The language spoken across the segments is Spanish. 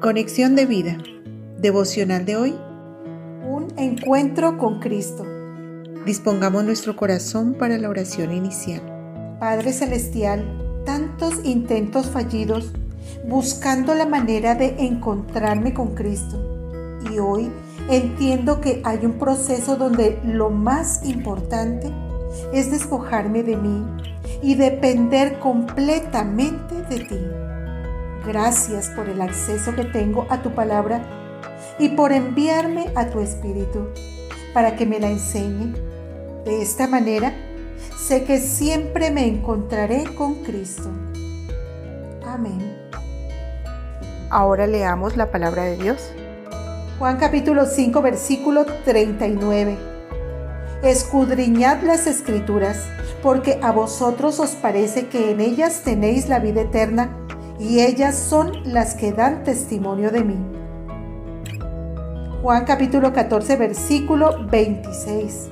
Conexión de vida. Devocional de hoy. Un encuentro con Cristo. Dispongamos nuestro corazón para la oración inicial. Padre Celestial, tantos intentos fallidos buscando la manera de encontrarme con Cristo. Y hoy entiendo que hay un proceso donde lo más importante es despojarme de mí y depender completamente de ti. Gracias por el acceso que tengo a tu palabra y por enviarme a tu Espíritu para que me la enseñe. De esta manera, sé que siempre me encontraré con Cristo. Amén. Ahora leamos la palabra de Dios. Juan capítulo 5 versículo 39. Escudriñad las escrituras, porque a vosotros os parece que en ellas tenéis la vida eterna y ellas son las que dan testimonio de mí. Juan capítulo 14 versículo 26.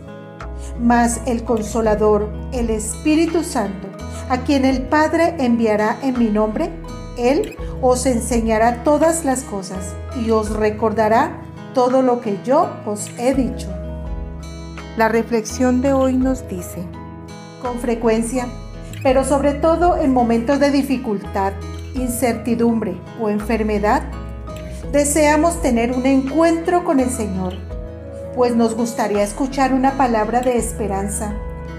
Mas el consolador, el Espíritu Santo, a quien el Padre enviará en mi nombre, Él os enseñará todas las cosas y os recordará todo lo que yo os he dicho. La reflexión de hoy nos dice, con frecuencia, pero sobre todo en momentos de dificultad, incertidumbre o enfermedad, deseamos tener un encuentro con el Señor, pues nos gustaría escuchar una palabra de esperanza,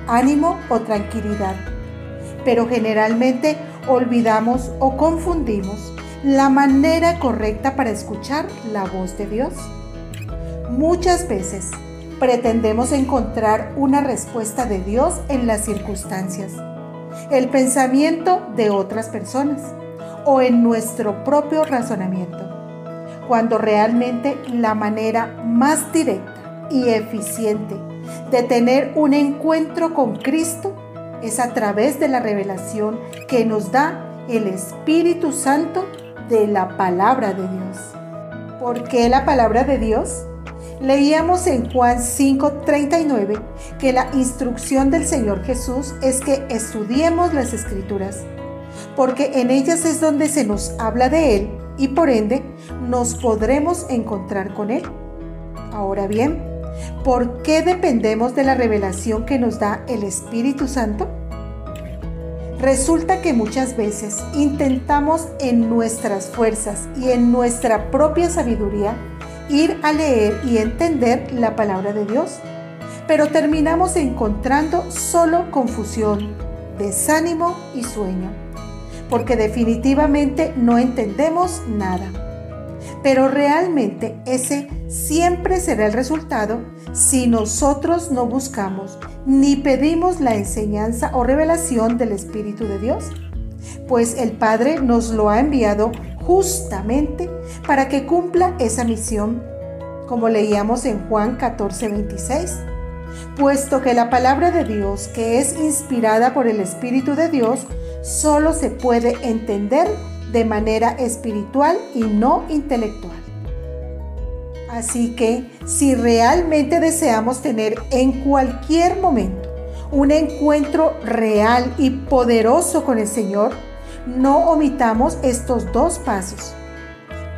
ánimo o tranquilidad. Pero generalmente olvidamos o confundimos la manera correcta para escuchar la voz de Dios. Muchas veces pretendemos encontrar una respuesta de Dios en las circunstancias, el pensamiento de otras personas o en nuestro propio razonamiento, cuando realmente la manera más directa y eficiente de tener un encuentro con Cristo es a través de la revelación que nos da el Espíritu Santo de la palabra de Dios. ¿Por qué la palabra de Dios? Leíamos en Juan 5:39 que la instrucción del Señor Jesús es que estudiemos las escrituras porque en ellas es donde se nos habla de Él y por ende nos podremos encontrar con Él. Ahora bien, ¿por qué dependemos de la revelación que nos da el Espíritu Santo? Resulta que muchas veces intentamos en nuestras fuerzas y en nuestra propia sabiduría ir a leer y entender la palabra de Dios, pero terminamos encontrando solo confusión, desánimo y sueño porque definitivamente no entendemos nada. Pero realmente ese siempre será el resultado si nosotros no buscamos ni pedimos la enseñanza o revelación del Espíritu de Dios, pues el Padre nos lo ha enviado justamente para que cumpla esa misión, como leíamos en Juan 14, 26 puesto que la palabra de Dios, que es inspirada por el Espíritu de Dios, solo se puede entender de manera espiritual y no intelectual. Así que si realmente deseamos tener en cualquier momento un encuentro real y poderoso con el Señor, no omitamos estos dos pasos.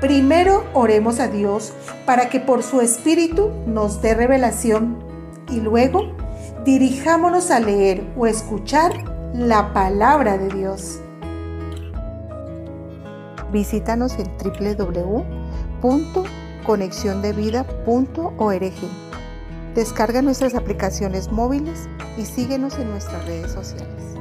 Primero oremos a Dios para que por su Espíritu nos dé revelación y luego dirijámonos a leer o escuchar la palabra de Dios. Visítanos en www.conexiondevida.org. Descarga nuestras aplicaciones móviles y síguenos en nuestras redes sociales.